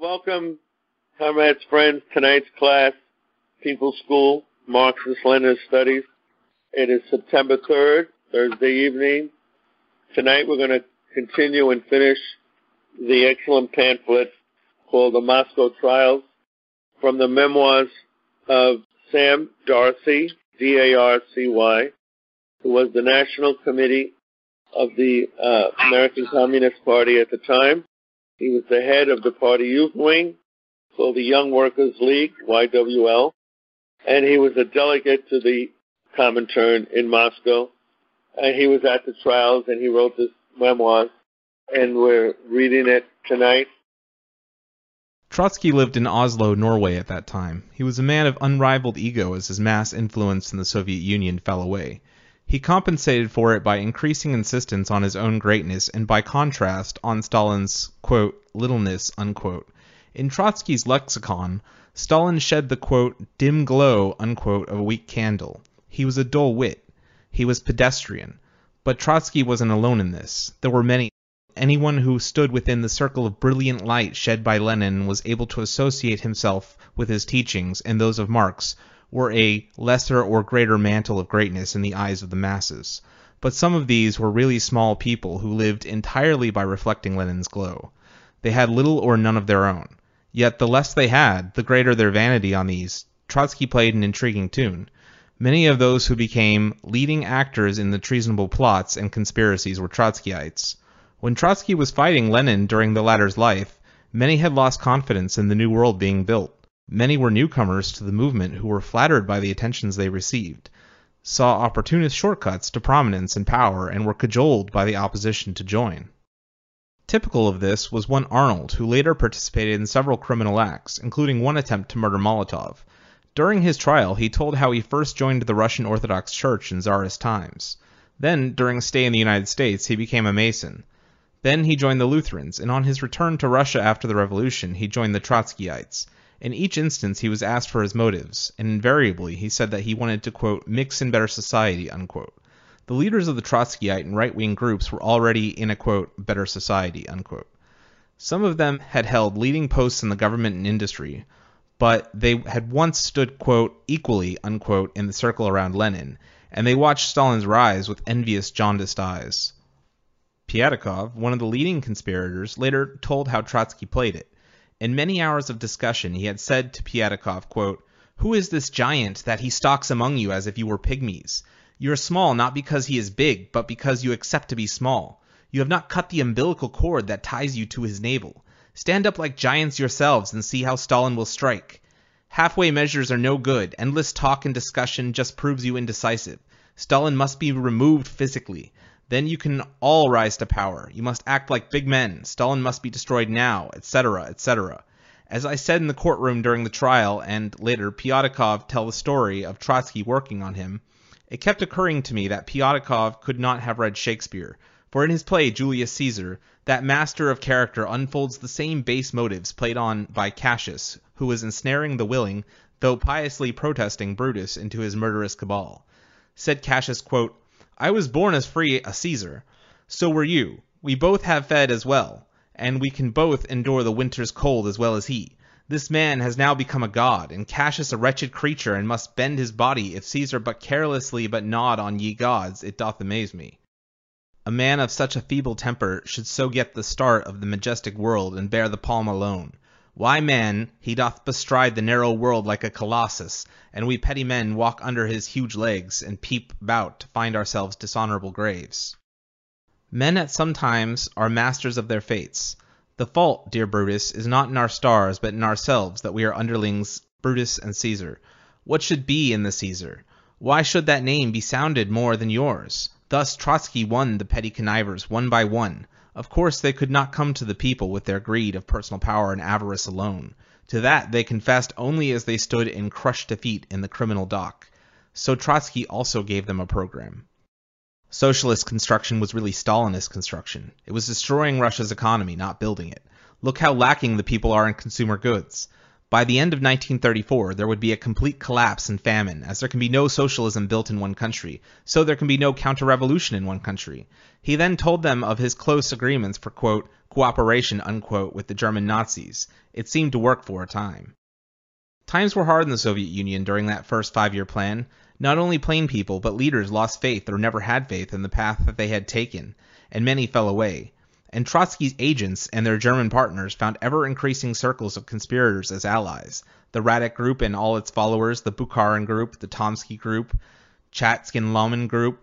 Welcome, comrades, friends. Tonight's class, People's School, Marxist Leninist Studies. It is September 3rd, Thursday evening. Tonight we're going to continue and finish the excellent pamphlet called The Moscow Trials from the memoirs of Sam Darcy, D-A-R-C-Y, who was the National Committee of the uh, American Communist Party at the time. He was the head of the party youth wing, called the Young Workers League, YWL, and he was a delegate to the Comintern in Moscow. And he was at the trials and he wrote this memoir, and we're reading it tonight. Trotsky lived in Oslo, Norway at that time. He was a man of unrivaled ego as his mass influence in the Soviet Union fell away. He compensated for it by increasing insistence on his own greatness and by contrast on Stalin's quote, littleness. Unquote. In Trotsky's lexicon, Stalin shed the quote, dim glow unquote, of a weak candle. He was a dull wit. He was pedestrian. But Trotsky wasn't alone in this. There were many. Anyone who stood within the circle of brilliant light shed by Lenin was able to associate himself with his teachings and those of Marx were a lesser or greater mantle of greatness in the eyes of the masses. But some of these were really small people who lived entirely by reflecting Lenin's glow. They had little or none of their own. Yet the less they had, the greater their vanity on these. Trotsky played an intriguing tune. Many of those who became leading actors in the treasonable plots and conspiracies were Trotskyites. When Trotsky was fighting Lenin during the latter's life, many had lost confidence in the new world being built. Many were newcomers to the movement who were flattered by the attentions they received, saw opportunist shortcuts to prominence and power, and were cajoled by the opposition to join. Typical of this was one Arnold, who later participated in several criminal acts, including one attempt to murder Molotov. During his trial, he told how he first joined the Russian Orthodox Church in Tsarist times. Then, during a stay in the United States, he became a Mason. Then he joined the Lutherans, and on his return to Russia after the revolution, he joined the Trotskyites. In each instance he was asked for his motives, and invariably he said that he wanted to quote, mix in better society. Unquote. The leaders of the Trotskyite and right-wing groups were already in a quote, better society. Unquote. Some of them had held leading posts in the government and industry, but they had once stood quote, equally unquote, in the circle around Lenin, and they watched Stalin's rise with envious jaundiced eyes. Pyatakov, one of the leading conspirators, later told how Trotsky played it. In many hours of discussion he had said to Pyatakov, quote, Who is this giant that he stalks among you as if you were pygmies? You are small not because he is big, but because you accept to be small. You have not cut the umbilical cord that ties you to his navel. Stand up like giants yourselves and see how Stalin will strike. Halfway measures are no good. Endless talk and discussion just proves you indecisive. Stalin must be removed physically. Then you can all rise to power. You must act like big men. Stalin must be destroyed now, etc., etc. As I said in the courtroom during the trial, and later Pyatakov tell the story of Trotsky working on him, it kept occurring to me that Pyatakov could not have read Shakespeare, for in his play Julius Caesar, that master of character unfolds the same base motives played on by Cassius, who was ensnaring the willing, though piously protesting Brutus into his murderous cabal. Said Cassius, quote, I was born as free a Caesar. So were you. We both have fed as well, and we can both endure the winter's cold as well as he. This man has now become a god, and Cassius a wretched creature, and must bend his body, if Caesar but carelessly but nod on ye gods, it doth amaze me. A man of such a feeble temper should so get the start of the majestic world, and bear the palm alone. Why, man, he doth bestride the narrow world like a colossus, and we petty men walk under his huge legs, and peep about to find ourselves dishonorable graves. Men at some times are masters of their fates. The fault, dear Brutus, is not in our stars, but in ourselves, that we are underlings Brutus and Caesar. What should be in the Caesar? Why should that name be sounded more than yours? Thus Trotsky won the petty connivers one by one. Of course they could not come to the people with their greed of personal power and avarice alone. To that they confessed only as they stood in crushed defeat in the criminal dock. So Trotsky also gave them a program. Socialist construction was really Stalinist construction. It was destroying Russia's economy, not building it. Look how lacking the people are in consumer goods. By the end of 1934, there would be a complete collapse and famine, as there can be no socialism built in one country, so there can be no counter-revolution in one country. He then told them of his close agreements for, quote, cooperation, unquote, with the German Nazis. It seemed to work for a time. Times were hard in the Soviet Union during that first five-year plan. Not only plain people, but leaders lost faith or never had faith in the path that they had taken, and many fell away and Trotsky's agents and their German partners found ever increasing circles of conspirators as allies. The Radek Group and all its followers, the Bukharin Group, the Tomsky Group, Chatskin Lauman Group,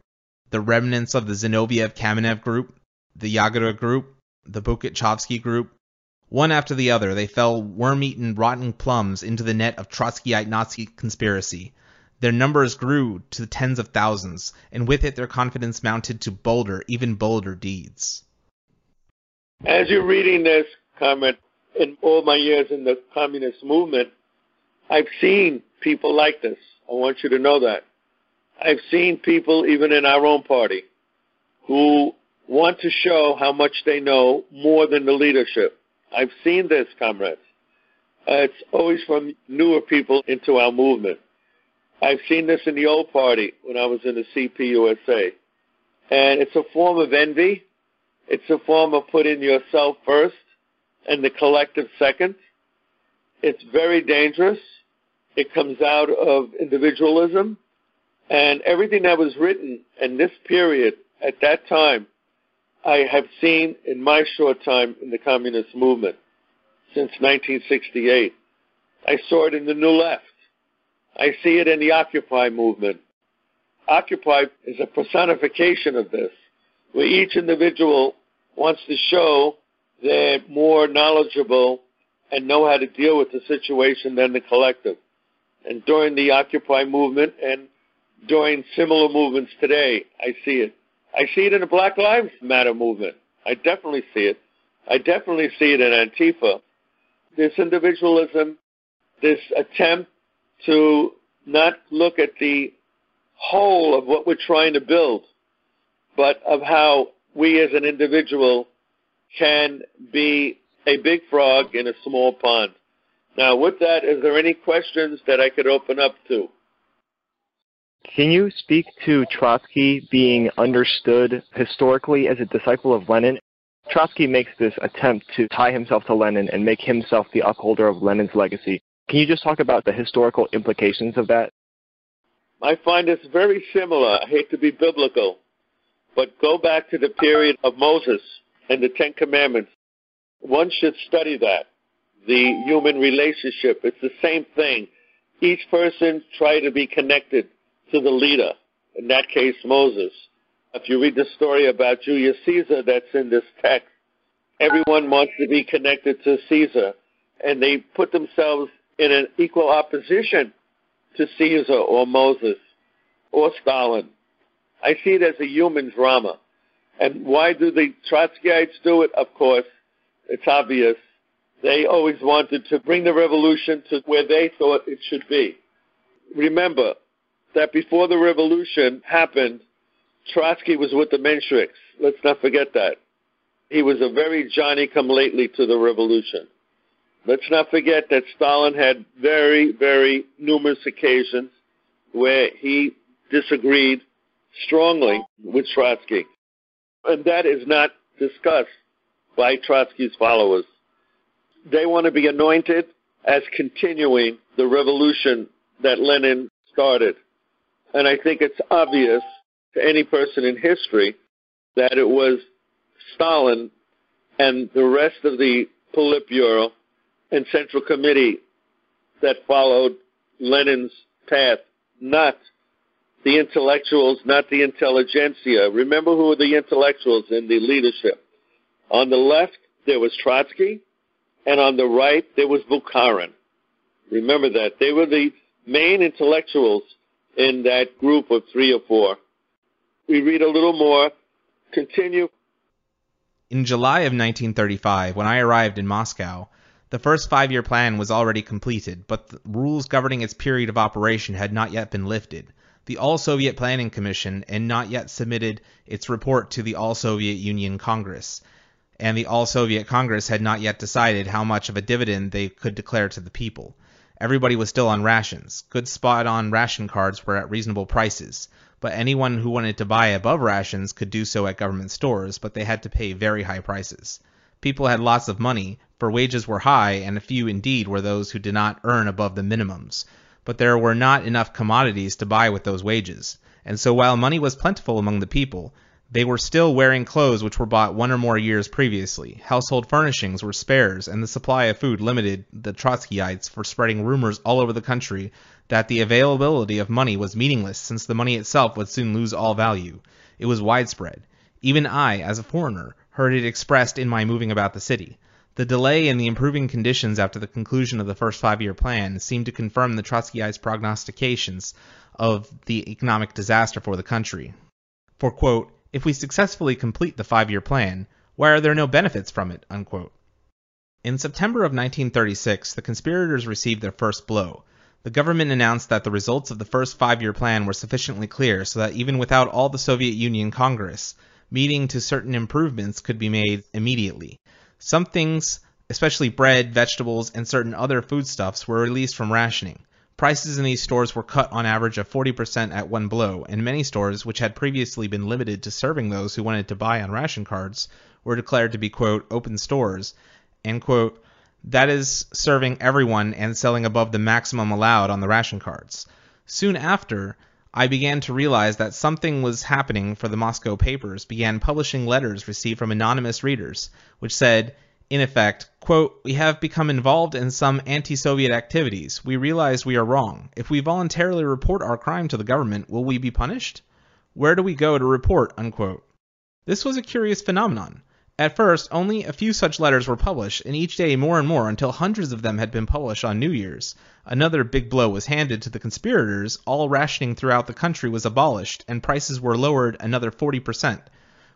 the remnants of the Zinoviev Kamenev Group, the Yagoda Group, the Tukhachevsky Group. One after the other, they fell worm-eaten, rotten plums into the net of Trotskyite Nazi conspiracy. Their numbers grew to tens of thousands, and with it their confidence mounted to bolder, even bolder deeds. As you're reading this comment, in all my years in the communist movement, I've seen people like this. I want you to know that. I've seen people, even in our own party, who want to show how much they know more than the leadership. I've seen this, comrades. Uh, it's always from newer people into our movement. I've seen this in the old party when I was in the CPUSA. And it's a form of envy it's a form of putting yourself first and the collective second. It's very dangerous. It comes out of individualism. And everything that was written in this period at that time, I have seen in my short time in the communist movement since 1968. I saw it in the New Left. I see it in the Occupy movement. Occupy is a personification of this where each individual wants to show they're more knowledgeable and know how to deal with the situation than the collective. And during the Occupy movement and during similar movements today, I see it. I see it in the Black Lives Matter movement. I definitely see it. I definitely see it in Antifa. This individualism, this attempt to not look at the whole of what we're trying to build, but of how we as an individual can be a big frog in a small pond. Now, with that, is there any questions that I could open up to? Can you speak to Trotsky being understood historically as a disciple of Lenin? Trotsky makes this attempt to tie himself to Lenin and make himself the upholder of Lenin's legacy. Can you just talk about the historical implications of that? I find this very similar. I hate to be biblical, but go back to the period of Moses and the Ten Commandments. One should study that. The human relationship. It's the same thing. Each person try to be connected to the leader. In that case, Moses. If you read the story about Julius Caesar that's in this text, everyone wants to be connected to Caesar. And they put themselves in an equal opposition to Caesar or Moses or Stalin. I see it as a human drama. And why do the Trotskyites do it? Of course, it's obvious. They always wanted to bring the revolution to where they thought it should be. Remember that before the revolution happened, Trotsky was with the Mensheviks. Let's not forget that. He was a very Johnny come lately to the revolution. Let's not forget that Stalin had very, very numerous occasions where he disagreed strongly with Trotsky. And that is not discussed by Trotsky's followers. They want to be anointed as continuing the revolution that Lenin started. And I think it's obvious to any person in history that it was Stalin and the rest of the Politburo and Central Committee that followed Lenin's path, not the intellectuals, not the intelligentsia. Remember who were the intellectuals in the leadership. On the left, there was Trotsky, and on the right, there was Bukharin. Remember that. They were the main intellectuals in that group of three or four. We read a little more. Continue. In July of 1935, when I arrived in Moscow, the first five year plan was already completed, but the rules governing its period of operation had not yet been lifted the All-Soviet Planning Commission and not yet submitted its report to the All-Soviet Union Congress. and the All-Soviet Congress had not yet decided how much of a dividend they could declare to the people. Everybody was still on rations. Good spot-on ration cards were at reasonable prices, but anyone who wanted to buy above rations could do so at government stores, but they had to pay very high prices. People had lots of money, for wages were high, and a few indeed were those who did not earn above the minimums. But there were not enough commodities to buy with those wages, and so while money was plentiful among the people, they were still wearing clothes which were bought one or more years previously. Household furnishings were spares, and the supply of food limited the Trotskyites for spreading rumors all over the country that the availability of money was meaningless since the money itself would soon lose all value. It was widespread. Even I, as a foreigner, heard it expressed in my moving about the city. The delay in the improving conditions after the conclusion of the first five-year plan seemed to confirm the Trotskyites' prognostications of the economic disaster for the country. For, quote, if we successfully complete the five-year plan, why are there no benefits from it, unquote. In September of 1936, the conspirators received their first blow. The government announced that the results of the first five-year plan were sufficiently clear so that even without all the Soviet Union Congress, meeting to certain improvements could be made immediately. Some things, especially bread, vegetables, and certain other foodstuffs, were released from rationing. Prices in these stores were cut on average of 40% at one blow, and many stores, which had previously been limited to serving those who wanted to buy on ration cards, were declared to be, quote, open stores, and, quote, that is, serving everyone and selling above the maximum allowed on the ration cards. Soon after, I began to realize that something was happening for the Moscow papers began publishing letters received from anonymous readers, which said, in effect, quote, We have become involved in some anti-Soviet activities. We realize we are wrong. If we voluntarily report our crime to the government, will we be punished? Where do we go to report? Unquote. This was a curious phenomenon. At first, only a few such letters were published, and each day more and more until hundreds of them had been published on New Year's. Another big blow was handed to the conspirators, all rationing throughout the country was abolished, and prices were lowered another 40%.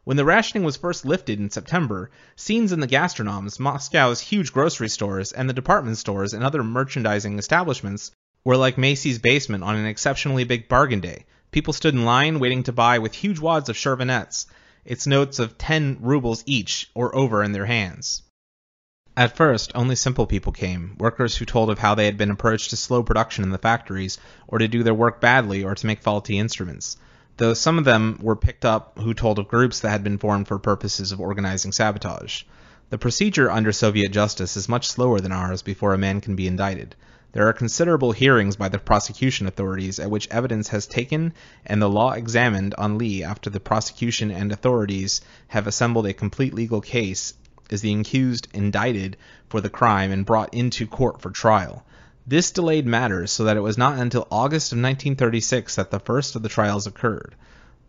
When the rationing was first lifted in September, scenes in the gastronomes, Moscow's huge grocery stores, and the department stores and other merchandising establishments were like Macy's basement on an exceptionally big bargain day. People stood in line waiting to buy with huge wads of chervonets its notes of 10 rubles each or over in their hands. At first, only simple people came, workers who told of how they had been approached to slow production in the factories, or to do their work badly, or to make faulty instruments, though some of them were picked up who told of groups that had been formed for purposes of organizing sabotage. The procedure under Soviet justice is much slower than ours before a man can be indicted. There are considerable hearings by the prosecution authorities at which evidence has taken and the law examined on Lee after the prosecution and authorities have assembled a complete legal case is the accused indicted for the crime and brought into court for trial. This delayed matters so that it was not until August of 1936 that the first of the trials occurred.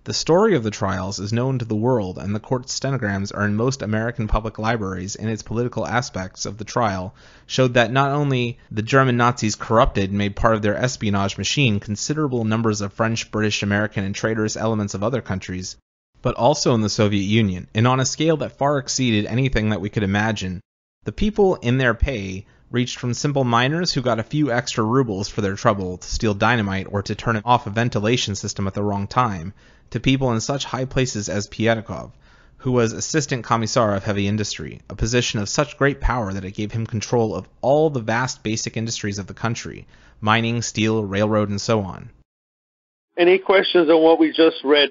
The story of the trials is known to the world, and the court stenograms are in most American public libraries, and its political aspects of the trial showed that not only the German Nazis corrupted and made part of their espionage machine considerable numbers of French, British, American, and traitorous elements of other countries, but also in the Soviet Union, and on a scale that far exceeded anything that we could imagine. The people in their pay reached from simple miners who got a few extra rubles for their trouble to steal dynamite or to turn off a ventilation system at the wrong time, to people in such high places as Pyatakov, who was assistant commissar of heavy industry, a position of such great power that it gave him control of all the vast basic industries of the country mining, steel, railroad, and so on. Any questions on what we just read?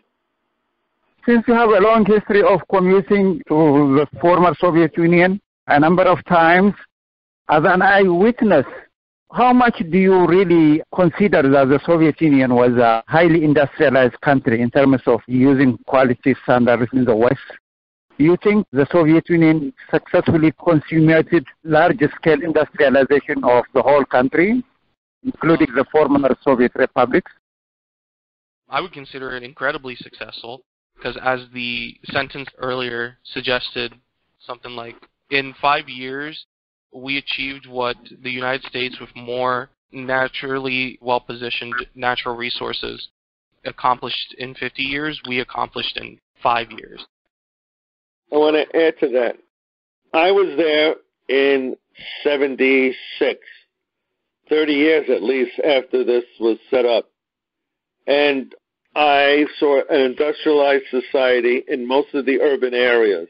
Since you have a long history of commuting to the former Soviet Union a number of times, as an eyewitness how much do you really consider that the Soviet Union was a highly industrialized country in terms of using quality standards in the West? Do you think the Soviet Union successfully consummated large-scale industrialization of the whole country, including the former Soviet republics? I would consider it incredibly successful because as the sentence earlier suggested, something like in five years, we achieved what the United States with more naturally well-positioned natural resources accomplished in 50 years, we accomplished in five years. I want to add to that. I was there in 76, 30 years at least after this was set up. And I saw an industrialized society in most of the urban areas.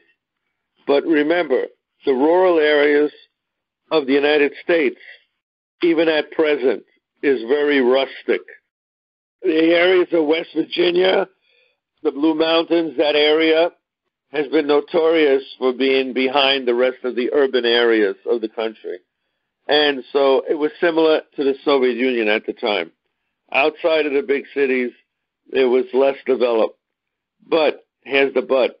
But remember, the rural areas of the United States, even at present, is very rustic. The areas of West Virginia, the Blue Mountains, that area has been notorious for being behind the rest of the urban areas of the country. And so it was similar to the Soviet Union at the time. Outside of the big cities, it was less developed. But here's the but.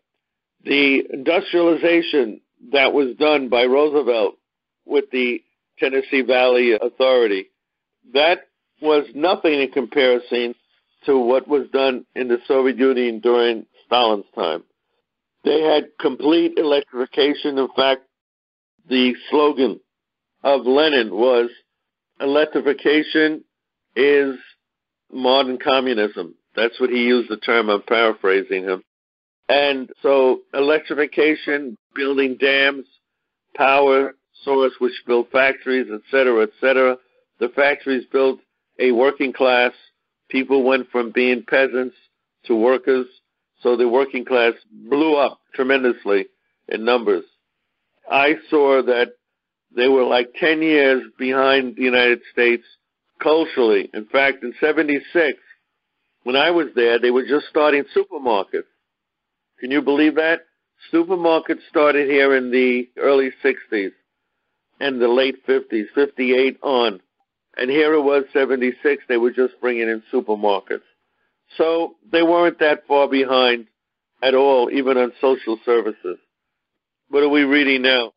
The industrialization that was done by Roosevelt with the Tennessee Valley Authority, that was nothing in comparison to what was done in the Soviet Union during Stalin's time. They had complete electrification. In fact, the slogan of Lenin was electrification is modern communism. That's what he used the term. I'm paraphrasing him. And so electrification, building dams, power source which built factories, et cetera, et cetera. The factories built a working class. People went from being peasants to workers. So the working class blew up tremendously in numbers. I saw that they were like 10 years behind the United States culturally. In fact, in 76, when I was there, they were just starting supermarkets. Can you believe that? Supermarkets started here in the early 60s and the late 50s, 58 on. And here it was 76, they were just bringing in supermarkets. So they weren't that far behind at all, even on social services. What are we reading now?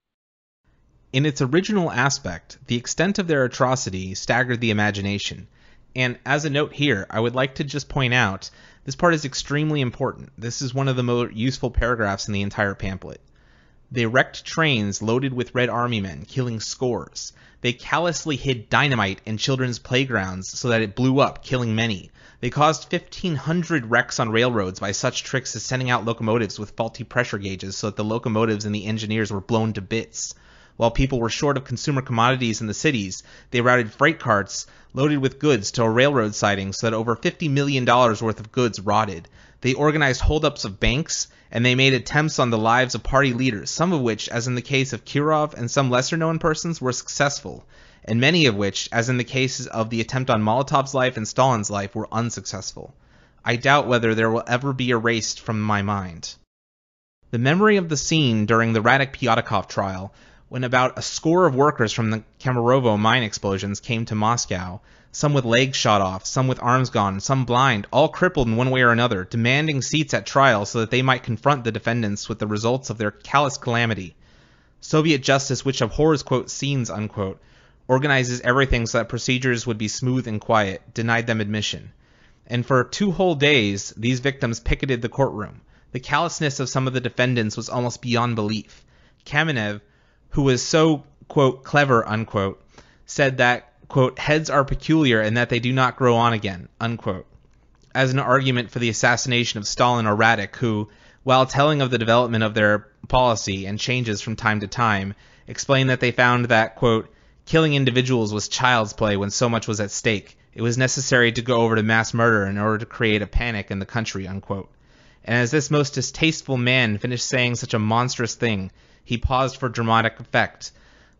In its original aspect, the extent of their atrocity staggered the imagination. And as a note here, I would like to just point out this part is extremely important. This is one of the most useful paragraphs in the entire pamphlet. They wrecked trains loaded with Red Army men, killing scores. They callously hid dynamite in children's playgrounds so that it blew up, killing many. They caused 1,500 wrecks on railroads by such tricks as sending out locomotives with faulty pressure gauges so that the locomotives and the engineers were blown to bits. While people were short of consumer commodities in the cities, they routed freight carts loaded with goods to a railroad siding so that over $50 million worth of goods rotted. They organized holdups of banks, and they made attempts on the lives of party leaders, some of which, as in the case of Kirov and some lesser known persons, were successful, and many of which, as in the case of the attempt on Molotov's life and Stalin's life, were unsuccessful. I doubt whether there will ever be erased from my mind. The memory of the scene during the Radek Pyatakov trial when about a score of workers from the Kemerovo mine explosions came to Moscow, some with legs shot off, some with arms gone, some blind, all crippled in one way or another, demanding seats at trial so that they might confront the defendants with the results of their callous calamity. Soviet justice, which abhors, quote, scenes, unquote, organizes everything so that procedures would be smooth and quiet, denied them admission. And for two whole days, these victims picketed the courtroom. The callousness of some of the defendants was almost beyond belief. Kamenev, who was so, quote, clever, unquote, said that, quote, heads are peculiar and that they do not grow on again, unquote, as an argument for the assassination of Stalin or Radek, who, while telling of the development of their policy and changes from time to time, explained that they found that, quote, killing individuals was child's play when so much was at stake. It was necessary to go over to mass murder in order to create a panic in the country, unquote. And as this most distasteful man finished saying such a monstrous thing, he paused for dramatic effect,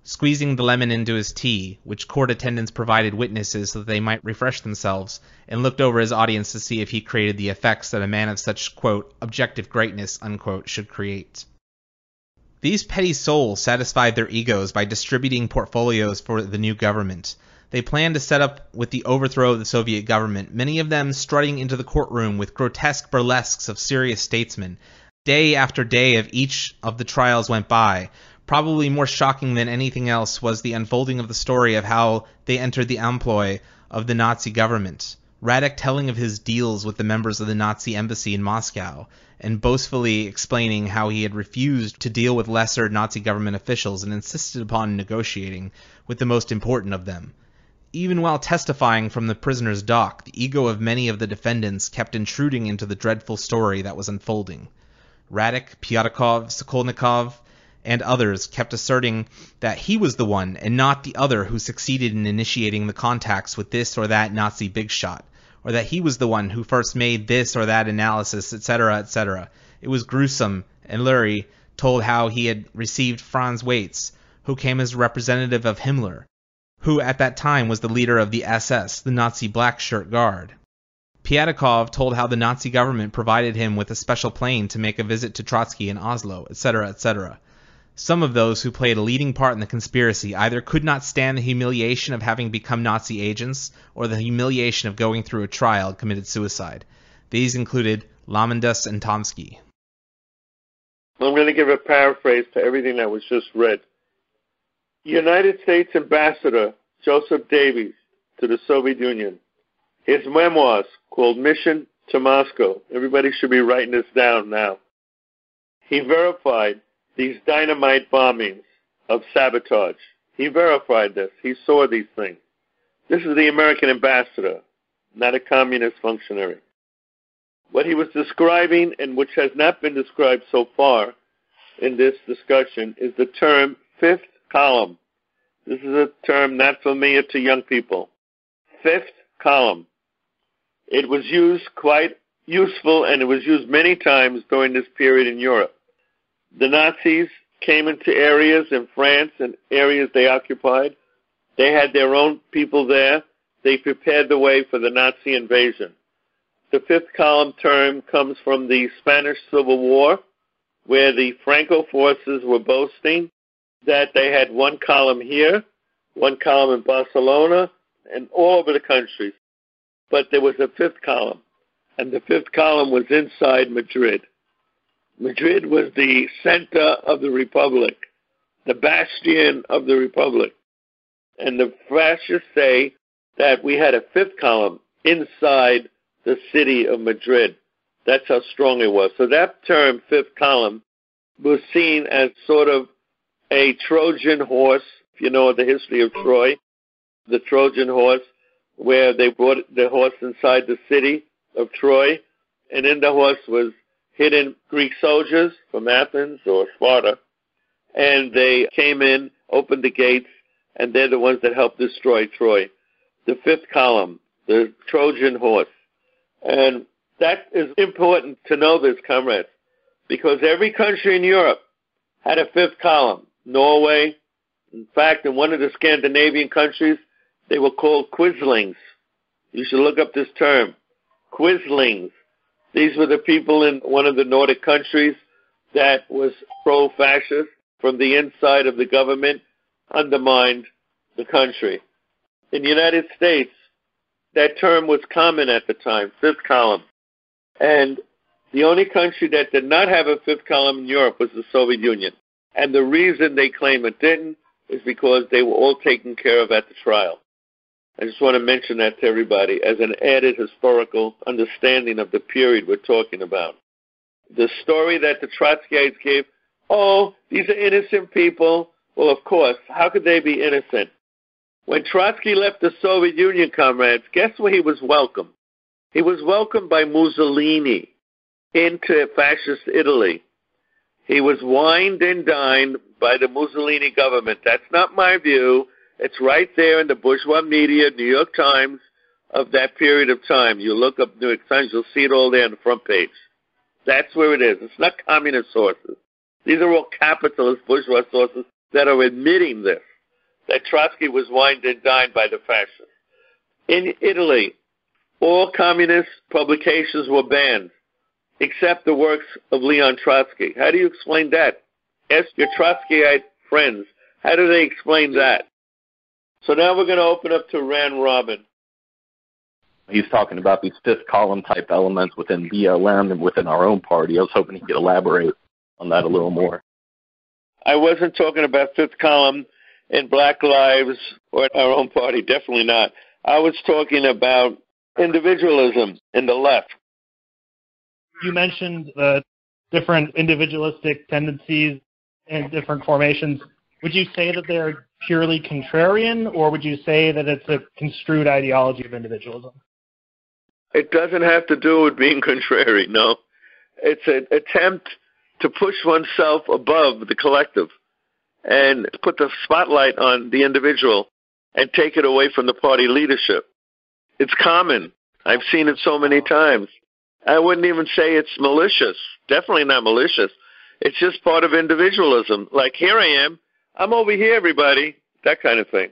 squeezing the lemon into his tea, which court attendants provided witnesses so that they might refresh themselves, and looked over his audience to see if he created the effects that a man of such, quote, objective greatness, unquote, should create. These petty souls satisfied their egos by distributing portfolios for the new government. They planned to set up with the overthrow of the Soviet government, many of them strutting into the courtroom with grotesque burlesques of serious statesmen, Day after day of each of the trials went by. Probably more shocking than anything else was the unfolding of the story of how they entered the employ of the Nazi government. Radek telling of his deals with the members of the Nazi embassy in Moscow, and boastfully explaining how he had refused to deal with lesser Nazi government officials and insisted upon negotiating with the most important of them. Even while testifying from the prisoner's dock, the ego of many of the defendants kept intruding into the dreadful story that was unfolding. Radek, Pyatakov, Sokolnikov, and others kept asserting that he was the one and not the other who succeeded in initiating the contacts with this or that Nazi big shot, or that he was the one who first made this or that analysis, etc., etc. It was gruesome and Lurie told how he had received Franz Weitz, who came as a representative of Himmler, who at that time was the leader of the SS, the Nazi Black Shirt Guard. Pyatakov told how the Nazi government provided him with a special plane to make a visit to Trotsky in Oslo, etc., etc. Some of those who played a leading part in the conspiracy either could not stand the humiliation of having become Nazi agents or the humiliation of going through a trial and committed suicide. These included Lominadze and Tomsky. I'm going to give a paraphrase to everything that was just read. United States Ambassador Joseph Davies to the Soviet Union. His memoirs called Mission to Moscow. Everybody should be writing this down now. He verified these dynamite bombings of sabotage. He verified this. He saw these things. This is the American ambassador, not a communist functionary. What he was describing, and which has not been described so far in this discussion, is the term fifth column. This is a term not familiar to young people. Fifth column. It was used quite useful and it was used many times during this period in Europe. The Nazis came into areas in France and areas they occupied. They had their own people there. They prepared the way for the Nazi invasion. The fifth column term comes from the Spanish Civil War, where the Franco forces were boasting that they had one column here, one column in Barcelona, and all over the country. But there was a fifth column, and the fifth column was inside Madrid. Madrid was the center of the Republic, the bastion of the Republic. And the fascists say that we had a fifth column inside the city of Madrid. That's how strong it was. So that term, fifth column, was seen as sort of a Trojan horse, if you know the history of Troy, the Trojan horse, where they brought the horse inside the city of Troy, and in the horse was hidden Greek soldiers from Athens or Sparta, and they came in, opened the gates, and they're the ones that helped destroy Troy. The fifth column, the Trojan horse. And that is important to know this, comrades, because every country in Europe had a fifth column. Norway, in fact, in one of the Scandinavian countries, they were called Quislings. You should look up this term. Quislings. These were the people in one of the Nordic countries that was pro-fascist from the inside of the government, undermined the country. In the United States, that term was common at the time, fifth column. And the only country that did not have a fifth column in Europe was the Soviet Union. And the reason they claim it didn't is because they were all taken care of at the trial. I just want to mention that to everybody as an added historical understanding of the period we're talking about. The story that the Trotskyites gave, oh, these are innocent people. Well, of course, how could they be innocent? When Trotsky left the Soviet Union, comrades, guess where he was welcomed? He was welcomed by Mussolini into fascist Italy. He was wined and dined by the Mussolini government. That's not my view. It's right there in the bourgeois media, New York Times, of that period of time. You look up New York Times, you'll see it all there on the front page. That's where it is. It's not communist sources. These are all capitalist bourgeois sources that are admitting this, that Trotsky was wined and dined by the fascists. In Italy, all communist publications were banned, except the works of Leon Trotsky. How do you explain that? Ask your Trotskyite friends. How do they explain that? So now we're going to open up to Rand Robin. He's talking about these fifth column type elements within BLM and within our own party. I was hoping he could elaborate on that a little more. I wasn't talking about fifth column in Black Lives or our own party, definitely not. I was talking about individualism in the left. You mentioned the different individualistic tendencies and different formations. Would you say that they're purely contrarian, or would you say that it's a construed ideology of individualism? It doesn't have to do with being contrary, no. It's an attempt to push oneself above the collective and put the spotlight on the individual and take it away from the party leadership. It's common. I've seen it so many times. I wouldn't even say it's malicious. Definitely not malicious. It's just part of individualism. Like here I am, I'm over here, everybody. That kind of thing.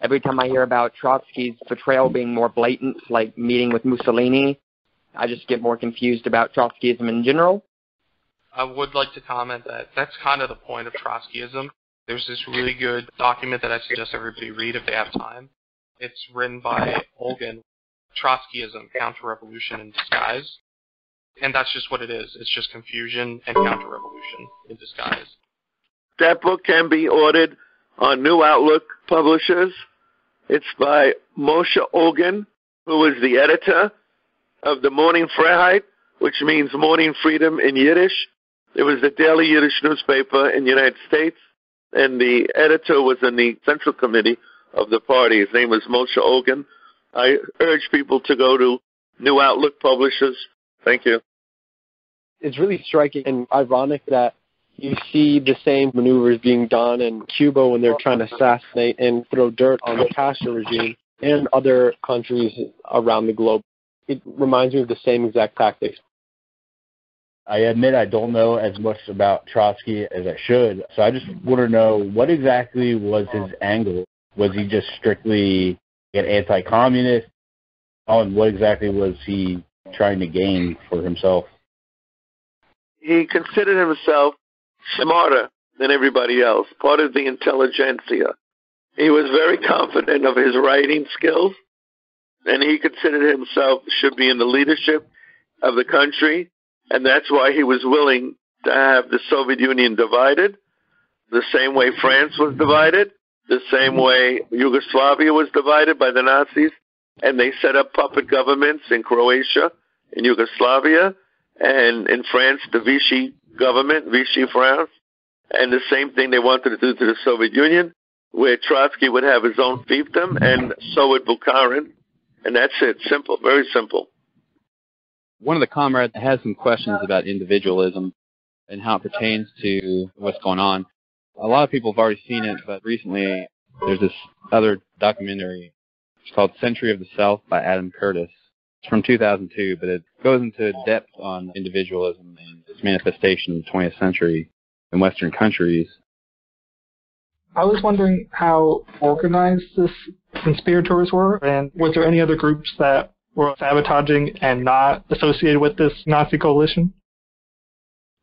Every time I hear about Trotsky's betrayal being more blatant, like meeting with Mussolini, I just get more confused about Trotskyism in general. I would like to comment that that's kind of the point of Trotskyism. There's this really good document that I suggest everybody read if they have time. It's written by Olgin, Trotskyism, Counter-Revolution in Disguise. And that's just what it is. It's just confusion and counter-revolution in disguise. That book can be ordered on New Outlook Publishers. It's by Moshe Olgin, who is the editor of the Morning Freiheit, which means morning freedom in Yiddish. It was the daily Yiddish newspaper in the United States, and the editor was in the Central Committee of the party. His name was Moshe Olgin. I urge people to go to New Outlook Publishers. Thank you. It's really striking and ironic that you see the same maneuvers being done in Cuba when they're trying to assassinate and throw dirt on the Castro regime and other countries around the globe. It reminds me of the same exact tactics. I admit I don't know as much about Trotsky as I should, so I just want to know what exactly was his angle. Was he just strictly an anti-communist? And what exactly was he trying to gain for himself? He considered himself smarter than everybody else, part of the intelligentsia. He was very confident of his writing skills, and he considered himself should be in the leadership of the country, and that's why he was willing to have the Soviet Union divided, the same way France was divided, the same way Yugoslavia was divided by the Nazis, and they set up puppet governments in Croatia, in Yugoslavia, and in France, the Vichy government, Vichy France, and the same thing they wanted to do to the Soviet Union, where Trotsky would have his own fiefdom, and so would Bukharin, and that's it. Simple, very simple. One of the comrades has some questions about individualism and how it pertains to what's going on. A lot of people have already seen it, but recently there's this other documentary. It's called Century of the Self by Adam Curtis. It's from 2002, but it goes into depth on individualism and its manifestation in the 20th century in Western countries. I was wondering how organized this conspirators were, and was there any other groups that were sabotaging and not associated with this Nazi coalition?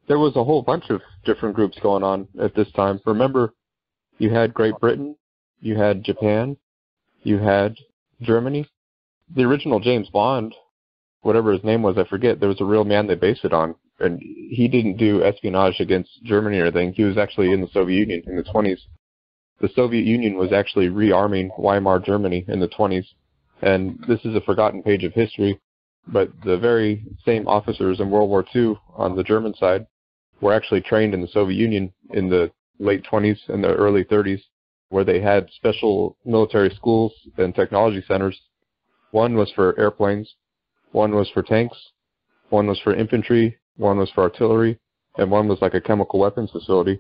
There was a whole bunch of different groups going on at this time. Remember, you had Great Britain, you had Japan, you had Germany. The original James Bond, whatever his name was, I forget, there was a real man they based it on. And he didn't do espionage against Germany or anything. He was actually in the Soviet Union in the 20s. The Soviet Union was actually rearming Weimar Germany in the 20s. And this is a forgotten page of history, but the very same officers in World War II on the German side were actually trained in the Soviet Union in the late 20s and the early 30s, where they had special military schools and technology centers. One was for airplanes, one was for tanks, one was for infantry, one was for artillery, and one was like a chemical weapons facility.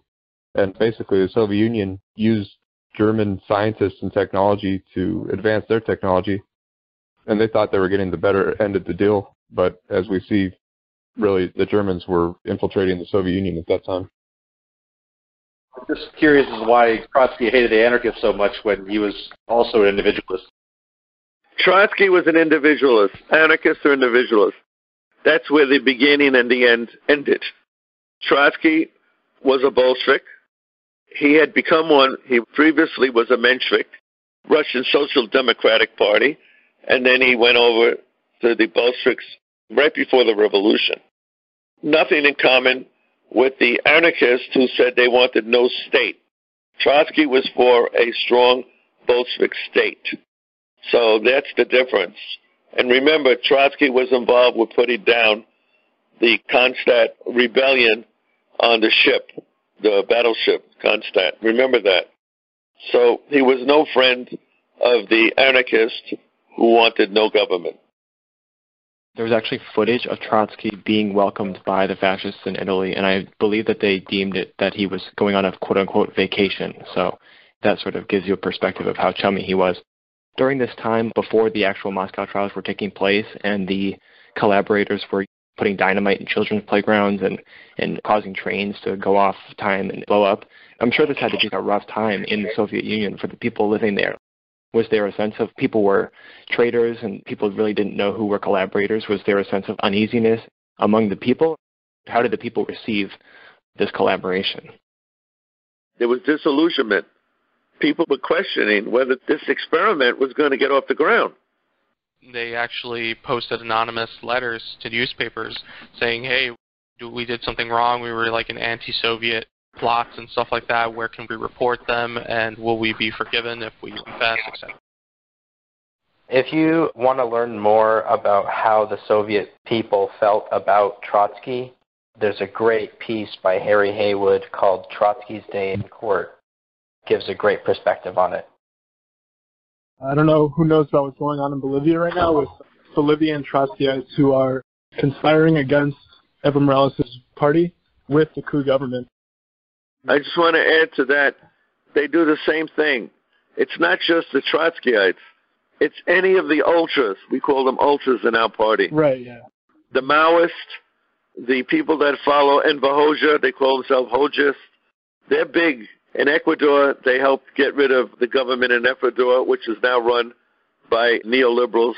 And basically, the Soviet Union used German scientists and technology to advance their technology, and they thought they were getting the better end of the deal. But as we see, really, the Germans were infiltrating the Soviet Union at that time. I'm just curious as to why Trotsky hated the anarchists so much when he was also an individualist. Trotsky was an individualist. Anarchists are individualists. That's where the beginning and the end ended. Trotsky was a Bolshevik. He had become one. He previously was a Menshevik, Russian Social Democratic Party, and then he went over to the Bolsheviks right before the revolution. Nothing in common with the anarchists who said they wanted no state. Trotsky was for a strong Bolshevik state. So that's the difference. And remember, Trotsky was involved with putting down the Kronstadt rebellion on the ship, the battleship Kronstadt. Remember that. So he was no friend of the anarchists who wanted no government. There was actually footage of Trotsky being welcomed by the fascists in Italy, and I believe that they deemed it that he was going on a quote unquote vacation. So that sort of gives you a perspective of how chummy he was. During this time, before the actual Moscow trials were taking place and the collaborators were putting dynamite in children's playgrounds and, and causing trains to go off time and blow up. I'm sure this had to be a rough time in the Soviet Union for the people living there. Was there a sense of people were traitors and people really didn't know who were collaborators? Was there a sense of uneasiness among the people? How did the people receive this collaboration? There was disillusionment. People were questioning whether this experiment was going to get off the ground. They actually posted anonymous letters to newspapers saying, "Hey, we did something wrong. We were like an anti-Soviet plots and stuff like that. Where can we report them, and will we be forgiven if we confess, etc." If you want to learn more about how the Soviet people felt about Trotsky, there's a great piece by Harry Haywood called Trotsky's Day in Court. Gives a great perspective on it. I don't know who knows about what's going on in Bolivia right now with Bolivian Trotskyites who are conspiring against Evo Morales' party with the coup government. I just want to add to that, they do the same thing. It's not just the Trotskyites. It's any of the ultras. We call them ultras in our party. Right, yeah. The Maoists, the people that follow Enver Hoxha, they call themselves Hoxhists. They're big. In Ecuador, they helped get rid of the government in Ecuador, which is now run by neoliberals.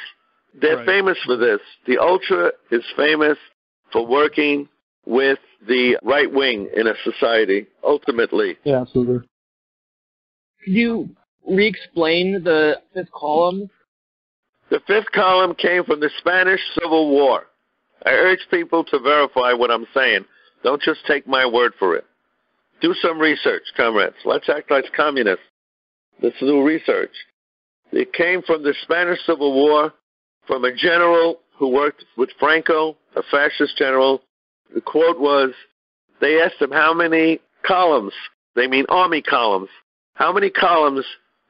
They're Right. famous for this. The Ultra is famous for working with the right wing in a society, ultimately. Yeah, absolutely. Could you re-explain the fifth column? The fifth column came from the Spanish Civil War. I urge people to verify what I'm saying. Don't just take my word for it. Do some research, comrades. Let's act like communists. Let's do research. It came from the Spanish Civil War, from a general who worked with Franco, a fascist general. The quote was, they asked him how many columns, they mean army columns, how many columns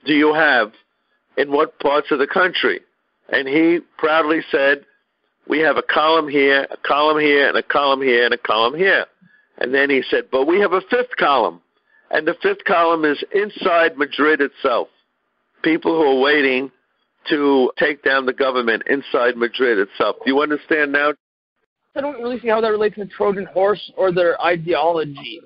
do you have in what parts of the country? And he proudly said, we have a column here, a column here, and a column here, and a column here. And then he said, but we have a fifth column. And the fifth column is inside Madrid itself. People who are waiting to take down the government inside Madrid itself. Do you understand now? I don't really see how that relates to the Trojan horse or their ideology.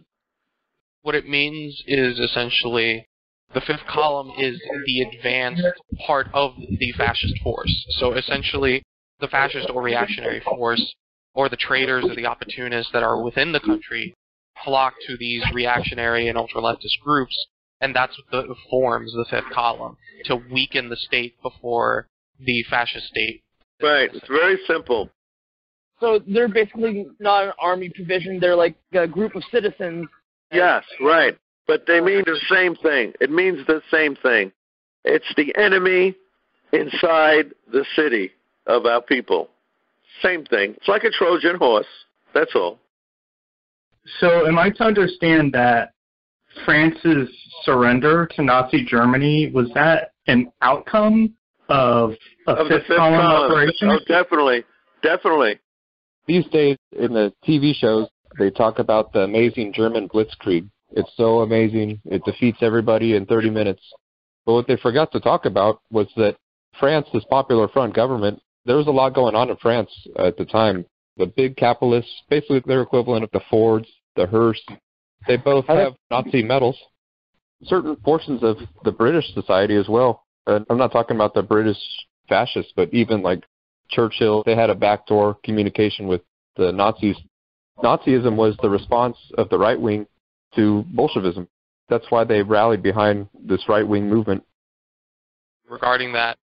What it means is essentially the fifth column is the advanced part of the fascist force. So essentially, the fascist or reactionary force, or the traitors or the opportunists that are within the country, flock to these reactionary and ultra-leftist groups, and that's what the, forms the fifth column to weaken the state before the fascist state. Right. It's very simple. So they're basically not an army provision. They're like a group of citizens. Yes, right. But they mean the same thing. It means the same thing. It's the enemy inside the city of our people. Same thing. It's like a Trojan horse. That's all. So, am I to understand that France's surrender to Nazi Germany was that an outcome of a Of the fifth, fifth column column. operation? Oh, definitely. Definitely. These days in the TV shows, they talk about the amazing German blitzkrieg. It's so amazing. It defeats everybody in 30 minutes. But what they forgot to talk about was that France, this Popular Front government, there was a lot going on in France at the time. The big capitalists, basically their equivalent of the Fords, the Hearst, they both have Nazi medals. Certain portions of the British society as well. And I'm not talking about the British fascists, but even like Churchill, they had a backdoor communication with the Nazis. Nazism was the response of the right wing to Bolshevism. That's why they rallied behind this right wing movement. regarding that.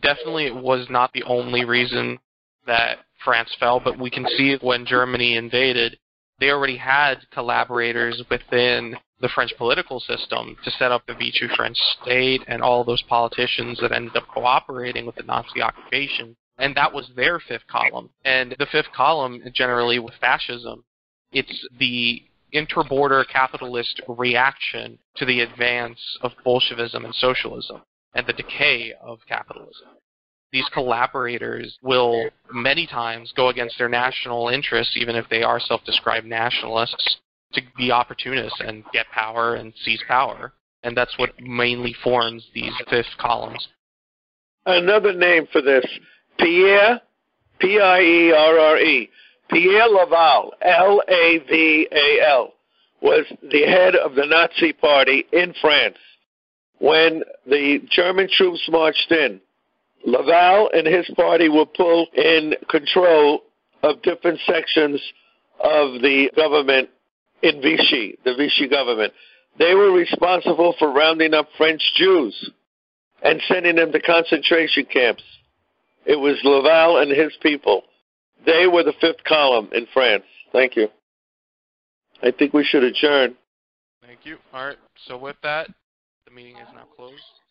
Definitely, it was not the only reason that France fell, but we can see when Germany invaded, they already had collaborators within the French political system to set up the Vichy French state and all those politicians that ended up cooperating with the Nazi occupation. And that was their fifth column. And the fifth column, generally with fascism, it's the interborder capitalist reaction to the advance of Bolshevism and socialism and the decay of capitalism. These collaborators will many times go against their national interests, even if they are self described nationalists, to be opportunists and get power and seize power. And that's what mainly forms these fifth columns. Another name for this, Pierre, P-I-E-R-R-E, Pierre Laval, L-A-V-A-L, was the head of the Nazi Party in France. When the German troops marched in, Laval and his party were pulled in control of different sections of the government in Vichy, the Vichy government. They were responsible for rounding up French Jews and sending them to concentration camps. It was Laval and his people. They were the fifth column in France. Thank you. I think we should adjourn. Thank you. All right. So with that, meeting is now closed.